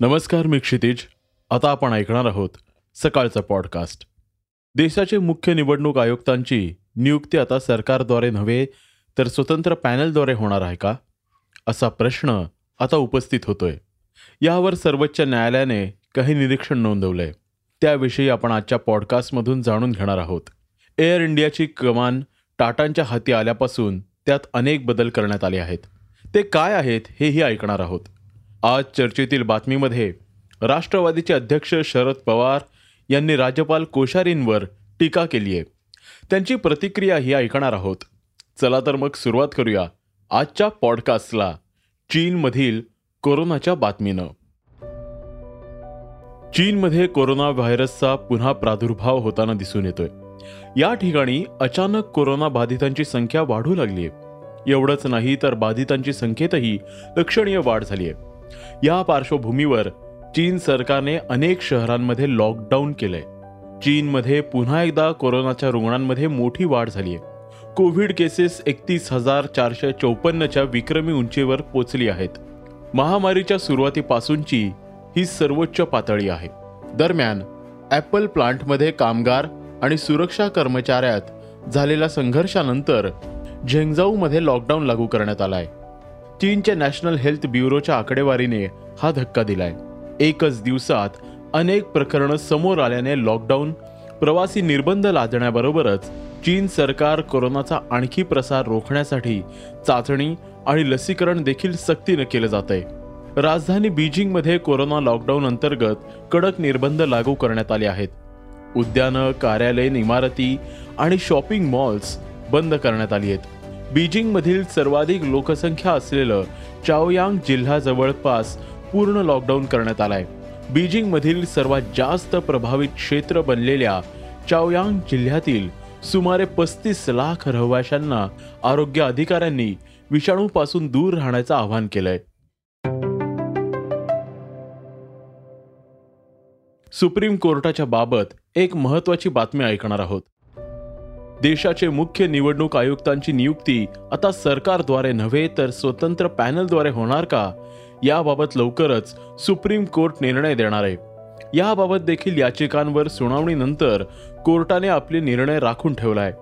नमस्कार मी क्षितिज. आता आपण ऐकणार आहोत सकाळचं पॉडकास्ट देशाचे मुख्य निवडणूक आयुक्तांची नियुक्ती आता सरकारद्वारे नव्हे तर स्वतंत्र पॅनलद्वारे होणार आहे का? असा प्रश्न आता उपस्थित होतोय. यावर सर्वोच्च न्यायालयाने काही निरीक्षण नोंदवलंय. त्याविषयी आपण आजच्या पॉडकास्टमधून जाणून घेणार आहोत. एअर इंडियाची कमान टाटांच्या हाती आल्यापासून त्यात अनेक बदल करण्यात आले आहेत. ते काय आहेत हेही ऐकणार आहोत. आज चर्चेतील बातमीमध्ये राष्ट्रवादीचे अध्यक्ष शरद पवार यांनी राज्यपाल कोश्यारींवर टीका केली आहे. त्यांची प्रतिक्रिया ही ऐकणार आहोत. चला तर मग सुरुवात करूया आजच्या पॉडकास्टला चीनमधील कोरोनाच्या बातमीनं. चीनमध्ये कोरोना व्हायरसचा पुन्हा प्रादुर्भाव होताना दिसून येतोय. या ठिकाणी अचानक कोरोना बाधितांची संख्या वाढू लागली आहे एवढंच नाही तर बाधितांची संख्येतही लक्षणीय वाढ झाली आहे या पार्श्वभूमीवर चीन सरकारने अनेक शहरांमध्ये लॉकडाऊन केलंय. चीनमध्ये पुन्हा एकदा कोरोनाच्या रुग्णांमध्ये मोठी वाढ झाली आहे. कोविड केसेस एकतीस हजार चारशे चौपन्नच्या विक्रमी उंचीवर पोचली आहेत. महामारीच्या सुरुवातीपासूनची ही सर्वोच्च पातळी आहे. दरम्यान ॲपल प्लांटमध्ये कामगार आणि सुरक्षा कर्मचाऱ्यात झालेल्या संघर्षानंतर झेंगजाऊमध्ये लॉकडाऊन लागू करण्यात आला आहे चीनच्या नॅशनल हेल्थ ब्युरोच्या आकडेवारीने हा धक्का दिलाय. एकच दिवसात अनेक प्रकरणं समोर आल्याने लॉकडाऊन प्रवासी निर्बंध लादण्याबरोबरच चीन सरकार कोरोनाचा आणखी प्रसार रोखण्यासाठी चाचणी आणि लसीकरण देखील सक्तीनं केलं जात आहे राजधानी बीजिंगमध्ये कोरोना लॉकडाऊन अंतर्गत कडक निर्बंध लागू करण्यात आले आहेत. उद्यानं कार्यालयीन इमारती आणि शॉपिंग मॉल्स बंद करण्यात आली आहेत. बीजिंगमधील सर्वाधिक लोकसंख्या असलेलं चाओयांग जिल्हा जवळपास पूर्ण लॉकडाऊन करण्यात आलाय. बीजिंगमधील सर्वात जास्त प्रभावित क्षेत्र बनलेल्या चाओयांग जिल्ह्यातील सुमारे पस्तीस लाख रहिवाशांना आरोग्य अधिकाऱ्यांनी विषाणूपासून दूर राहण्याचं आवाहन केलंय. सुप्रीम कोर्टाच्या बाबत एक महत्वाची बातमी ऐकणार आहोत. देशाचे मुख्य निवडणूक आयुक्तांची नियुक्ती आता सरकारद्वारे नव्हे तर स्वतंत्र पॅनलद्वारे होणार का? याबाबत लवकरच सुप्रीम कोर्ट निर्णय देणार आहे. याबाबत देखील याचिकांवर सुनावणीनंतर कोर्टाने आपले निर्णय राखून ठेवलाय.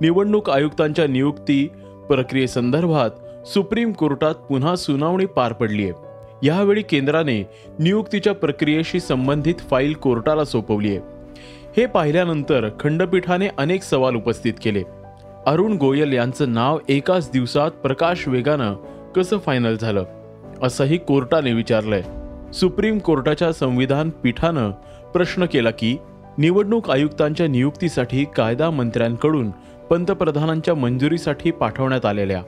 निवडणूक आयुक्तांच्या नियुक्ती प्रक्रियेसंदर्भात सुप्रीम कोर्टात पुन्हा सुनावणी पार पडली आहे यावेळी केंद्राने नियुक्तीच्या प्रक्रियेशी संबंधित फाईल कोर्टाला सोपवली आहे हे पाहिल्यानंतर खंडपीठाने अनेक सवाल उपस्थित केले. अरुण गोयल यांचं नाव एकाच दिवसात प्रकाश वेगानं कसं फायनल झालं? असंही कोर्टाने विचारलंय. सुप्रीम कोर्टाच्या संविधान पीठानं प्रश्न केला की निवडणूक आयुक्तांच्या नियुक्तीसाठी कायदा मंत्र्यांकडून पंतप्रधानांच्या मंजुरीसाठी पाठवण्यात आलेल्या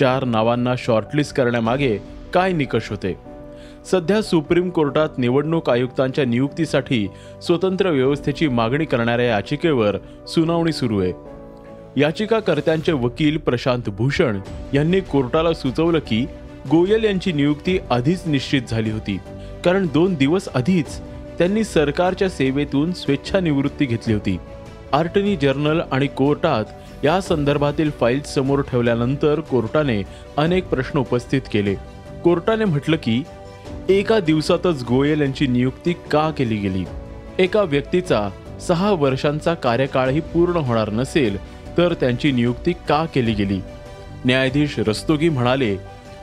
चार नावांना शॉर्टलिस्ट करण्यामागे काय निकष होते? सध्या सुप्रीम कोर्टात निवडणूक आयुक्तांच्या नियुक्तीसाठी स्वतंत्र व्यवस्थेची मागणी करणाऱ्या याचिकेवर सुनावणी सुरू आहे. याचिकाकर्त्यांचे वकील प्रशांत भूषण यांनी कोर्टाला सुचवलं की गोयल यांची नियुक्ती आधीच निश्चित झाली होती कारण दोन दिवस आधीच त्यांनी सरकारच्या सेवेतून स्वेच्छानिवृत्ती घेतली होती. आर्टनी जर्नल आणि कोर्टात या संदर्भातील फाईल्स समोर ठेवल्यानंतर कोर्टाने अनेक प्रश्न उपस्थित केले. कोर्टाने म्हटलं की एका दिवसातच गोयल यांची नियुक्ती का केली गेली? एका व्यक्तीचा सहा वर्षांचा कार्यकाळही पूर्ण होणार नसेल तर त्यांची नियुक्ती का केली गेली? न्यायाधीश रस्तोगी म्हणाले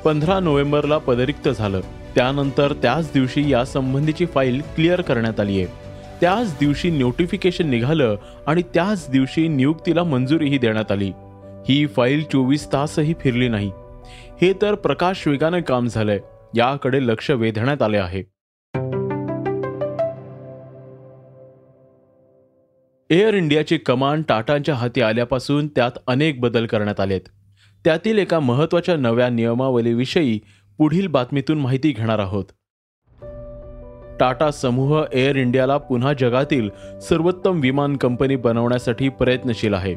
पंधरा नोव्हेंबरला पदरिक्त झालं. त्यानंतर त्याच दिवशी या संबंधीची फाईल क्लिअर करण्यात आली आहे. त्याच दिवशी नोटिफिकेशन निघालं आणि त्याच दिवशी नियुक्तीला मंजुरीही देण्यात आली. ही फाईल चोवीस तासही फिरली नाही. हे तर प्रकाश वेगानं काम झालंय. याकडे लक्ष वेधण्यात आले आहे. एअर इंडियाची कमान टाटांच्या हाती आल्यापासून त्यात अनेक बदल करण्यात आलेत. त्यातील एका महत्त्वाच्या नव्या नियमावलीविषयी पुढील बातमीतून माहिती घेणार आहोत. टाटा समूह एअर इंडियाला पुन्हा जगातील सर्वोत्तम विमान कंपनी बनवण्यासाठी प्रयत्नशील आहे.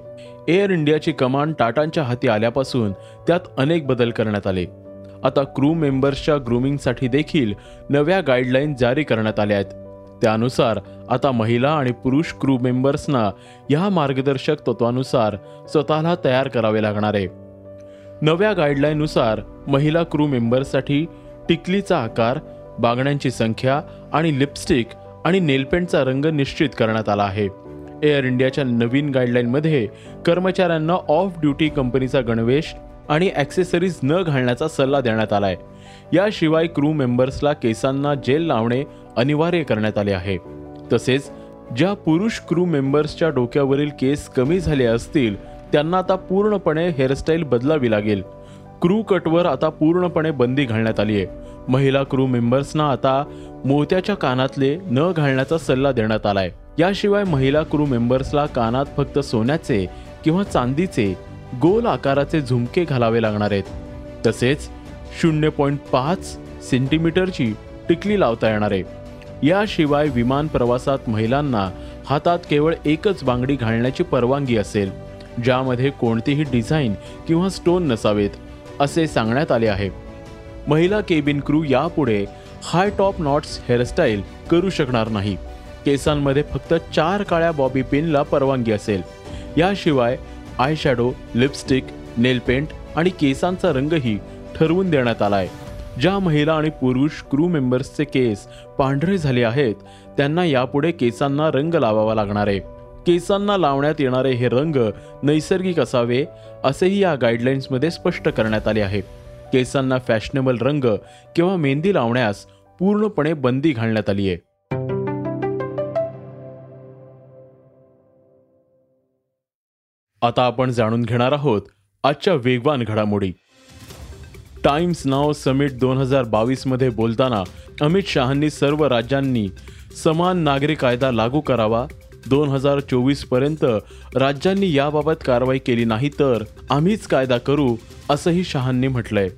एअर इंडियाची कमांड टाटांच्या हाती आल्यापासून त्यात अनेक बदल करण्यात आले. आता क्रू मेंबर्सच्या ग्रूमिंगसाठी देखील नव्या गाईडलाईन जारी करण्यात आल्या आहेत. त्यानुसार आता महिला आणि पुरुष क्रू मेंबर्सना या मार्गदर्शक तत्वानुसार स्वतःला तयार करावे लागणार आहे. नव्या गाईडलाईननुसार महिला क्रू मेंबर्ससाठी टिकलीचा आकार बागण्यांची संख्या आणि लिपस्टिक आणि नेलपेंटचा रंग निश्चित करण्यात आला आहे. एअर इंडियाच्या नवीन गाईडलाईनमध्ये कर्मचाऱ्यांना ऑफ ड्युटी कंपनीचा गणवेश आणि ॲक्सेसरीज न घालण्याचा सल्ला देण्यात आला आहे याशिवाय क्रू मेंबर्सला केसांना जेल लावणे अनिवार्य करण्यात आले आहे. तसेच ज्या पुरुष क्रू मेंबर्सच्या डोक्यावरील केस कमी झाले असतील त्यांना आता पूर्णपणे हेअरस्टाईल बदलावी लागेल. क्रू कटवर आता पूर्णपणे बंदी घालण्यात आली आहे. महिला क्रू मेंबर्सना आता मोत्याच्या कानातले न घालण्याचा सल्ला देण्यात आलाय. याशिवाय महिला क्रू मेंबर्सला कानात फक्त सोन्याचे किंवा चांदीचे गोल आकाराचे झुमके घालावे लागणार आहेत. तसेच शून्य पॉईंट पाच सेंटीमीटरची टिकली लावता येणार आहे. याशिवाय विमान प्रवासात महिलांना हातात केवळ एकच बांगडी घालण्याची परवानगी असेल ज्यामध्ये कोणतीही डिझाईन किंवा स्टोन नसावेत असे सांगण्यात आले आहे. महिला केबिन क्रू यापुढे हाय टॉप नॉट्स हेअरस्टाईल करू शकणार नाही. केसांमध्ये फक्त चार काळ्या बॉबी पिनला परवानगी असेल. याशिवाय आय शॅडो लिपस्टिक नेलपेंट आणि केसांचा रंगही ठरवून देण्यात आलाय. ज्या महिला आणि पुरुष क्रू मेंबर्सचे केस पांढरे झाले आहेत त्यांना यापुढे केसांना रंग लावावा लागणार आहे. केसांना लावण्यात येणारे हे रंग नैसर्गिक असावे असेही या गाईडलाईन्समध्ये स्पष्ट करण्यात आले आहे. केसांना फॅशनेबल रंग किंवा मेहंदी लावण्यास पूर्णपणे बंदी घालण्यात आली आहे. आता आपण जाणून घेणार आहोत आजच्या वेगवान घडामोडी. टाइम्स नाव समिट दोन हजार बावीसमध्ये बोलताना अमित शहांनी सर्व राज्यांनी समान नागरी कायदा लागू करावा. दोन हजार चोवीसपर्यंत राज्यांनी याबाबत कारवाई केली नाही तर आम्हीच कायदा करू असंही शहांनी म्हटलंय.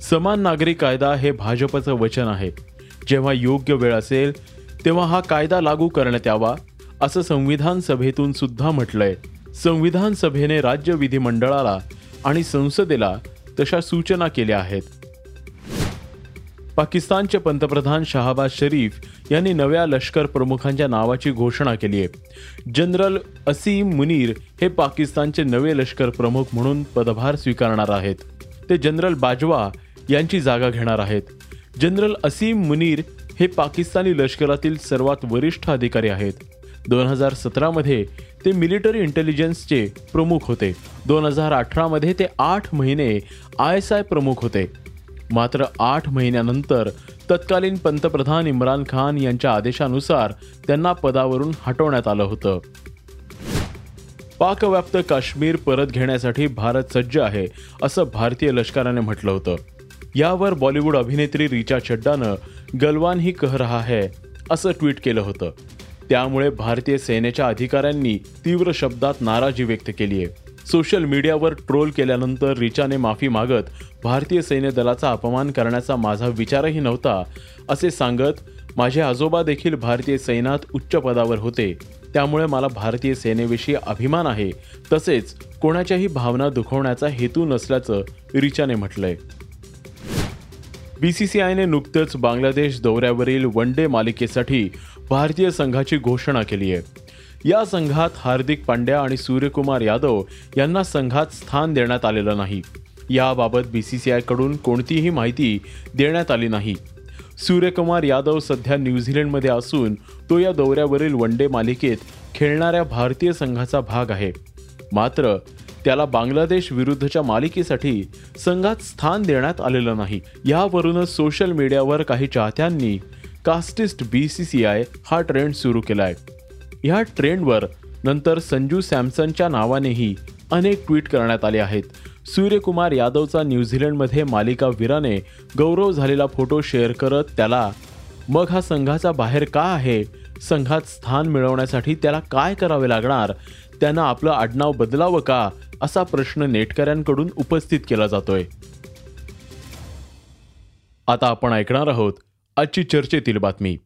समान नागरी कायदा हे भाजपचं वचन आहे. जेव्हा योग्य वेळ असेल तेव्हा हा कायदा लागू करण्यात यावा असं संविधान सभेतून सुद्धा म्हटलंय. संविधान सभेने राज्य विधिमंडळाला आणि संसदेला तशा सूचना केल्या आहेत. पाकिस्तानचे पंतप्रधान शहाबाज शरीफ यांनी नव्या लष्कर प्रमुखांच्या नावाची घोषणा केली आहे. जनरल असीम मुनीर हे पाकिस्तानचे नवे लष्कर प्रमुख म्हणून पदभार स्वीकारणार आहेत. ते जनरल बाजवा यांची जागा घेणार आहेत. जनरल असीम मुनीर हे पाकिस्तानी लष्करातील सर्वात वरिष्ठ अधिकारी आहेत. दोन हजार सतरामध्ये ते मिलिटरी इंटेलिजन्सचे प्रमुख होते. दोन हजार अठरामध्ये ते आठ महिने आय एस आय प्रमुख होते. मात्र आठ महिन्यानंतर तत्कालीन पंतप्रधान इम्रान खान यांच्या आदेशानुसार त्यांना पदावरून हटवण्यात आलं होतं. पाकव्याप्त काश्मीर परत घेण्यासाठी भारत सज्ज आहे असं भारतीय लष्कराने म्हटलं होतं. यावर बॉलिवूड अभिनेत्री रिचा चड्डानं गलवान ही कह रहा है असं ट्विट केलं होतं. त्यामुळे भारतीय सेनेच्या अधिकाऱ्यांनी तीव्र शब्दात नाराजी व्यक्त केली आहे. सोशल मीडियावर ट्रोल केल्यानंतर रिचाने माफी मागत भारतीय सैन्य दलाचा अपमान करण्याचा माझा विचारही नव्हता असे सांगत माझे आजोबा देखील भारतीय सैन्यात उच्च पदावर होते. त्यामुळे मला भारतीय सेनेविषयी अभिमान आहे. तसेच कोणाच्याही भावना दुखवण्याचा हेतू नसल्याचं रिचाने म्हटलंय. बीसीसीआयने नुकतंच बांगलादेश दौऱ्यावरील वन डे मालिकेसाठी भारतीय संघाची घोषणा केली आहे. या संघात हार्दिक पांड्या आणि सूर्यकुमार यादव यांना संघात स्थान देण्यात आलेलं नाही. याबाबत बीसीसीआयकडून कोणतीही माहिती देण्यात आली नाही. सूर्यकुमार यादव सध्या न्यूझीलंडमध्ये असून तो या दौऱ्यावरील वन डे मालिकेत खेळणाऱ्या भारतीय संघाचा भाग आहे. मात्र त्याला बांगलादेश विरुद्धच्या मालिकेसाठी संघात स्थान देण्यात आलेलं नाही. यावरूनच सोशल मीडियावर काही चाहत्यांनी casteist B C C I हा ट्रेंड सुरू केलाय. ह्या ट्रेंडवर नंतर संजू सॅमसनच्या नावानेही अनेक ट्विट करण्यात आले आहेत. सूर्यकुमार यादवचा न्यूझीलंडमध्ये मालिका वीराने गौरव झालेला फोटो शेअर करत त्याला मग हा संघाचा बाहेर का आहे? संघात स्थान मिळवण्यासाठी त्याला काय करावे लागणार? त्यांना आपलं आडनाव बदलावं का? असा प्रश्न नेटकऱ्यांकडून उपस्थित केला जातोय. आता आपण ऐकणार आहोत आजची चर्चेतील बातमी.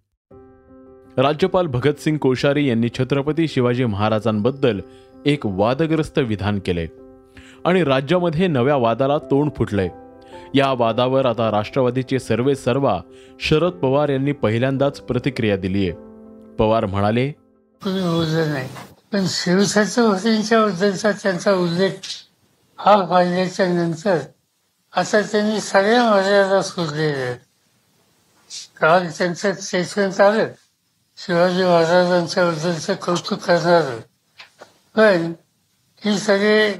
राज्यपाल भगतसिंग कोश्यारी यांनी छत्रपती शिवाजी महाराजांबद्दल एक वादग्रस्त विधान केले. आणि राज्यामध्ये नव्या वादाला तोंड फुटलंय. या वादावर आता राष्ट्रवादीचे सर्वे सर्वा शरद पवार यांनी पहिल्यांदाच प्रतिक्रिया दिलीय. पवार म्हणाले पण बोललं नाही त्यांचा उल्लेख हा पाहिल्याच्या नंतर आता त्यांनी सगळ्या मर्यादा सोडलेल्या आहेत. काल त्यांचं स्टेटमेंट आलं शिवाजी महाराजांच्या बद्दलचं कौतुक करणार. पण ही सगळे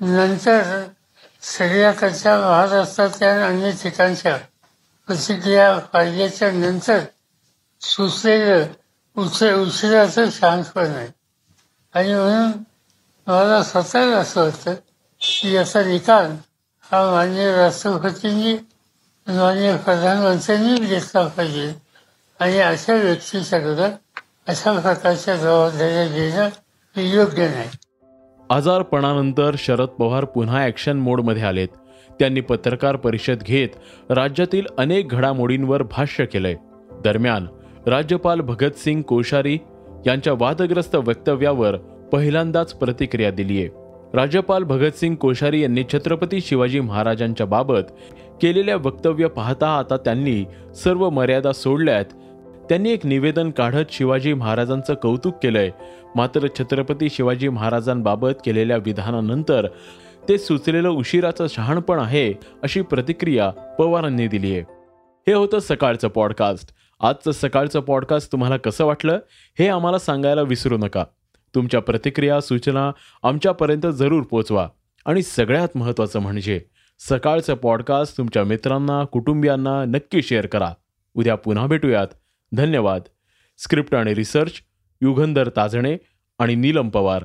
नंतर सगळ्याकडच्या महाराष्ट्रातल्या अन्य ठिकाणच्या प्रतिक्रिया पाहिल्याच्या नंतर सुचलेलं उच उशिराचं शहाणपण आहे. आणि म्हणून मला स्वतःला असं वाटतं की याचा निकाल हा माननीय राष्ट्रपतींनी माननीय प्रधानमंत्र्यांनी घेतला पाहिजे. आणि अशा व्यक्तीच्याकडं अशा प्रकारच्या जबाबदाऱ्या घेणं हे योग्य नाही. आजारपणानंतर शरद पवार पुन्हा ॲक्शन मोडमध्ये आलेत. त्यांनी पत्रकार परिषद घेत राज्यातील अनेक घडामोडींवर भाष्य केलंय. दरम्यान राज्यपाल भगतसिंग कोश्यारी यांच्या वादग्रस्त वक्तव्यावर पहिल्यांदाच प्रतिक्रिया दिलीय. राज्यपाल भगतसिंग कोश्यारी यांनी छत्रपती शिवाजी महाराजांच्या बाबत केलेल्या वक्तव्य पाहता आता त्यांनी सर्व मर्यादा सोडल्यात. त्यांनी एक निवेदन काढत शिवाजी महाराजांचं कौतुक केलंय. मात्र छत्रपती शिवाजी महाराजांबाबत केलेल्या विधानानंतर ते सुचलेलं उशिराचं शहाणपण आहे अशी प्रतिक्रिया पवारांनी दिली आहे हे होतं सकाळचं पॉडकास्ट. आजचं सकाळचं पॉडकास्ट तुम्हाला कसं वाटलं हे आम्हाला सांगायला विसरू नका. तुमच्या प्रतिक्रिया सूचना आमच्यापर्यंत जरूर पोचवा आणि सगळ्यात महत्त्वाचं म्हणजे सकाळचं पॉडकास्ट तुमच्या मित्रांना कुटुंबियांना नक्की शेअर करा. उद्या पुन्हा भेटूयात. धन्यवाद. स्क्रिप्ट आणि रिसर्च युगंधर ताजणे आणि नीलम पवार.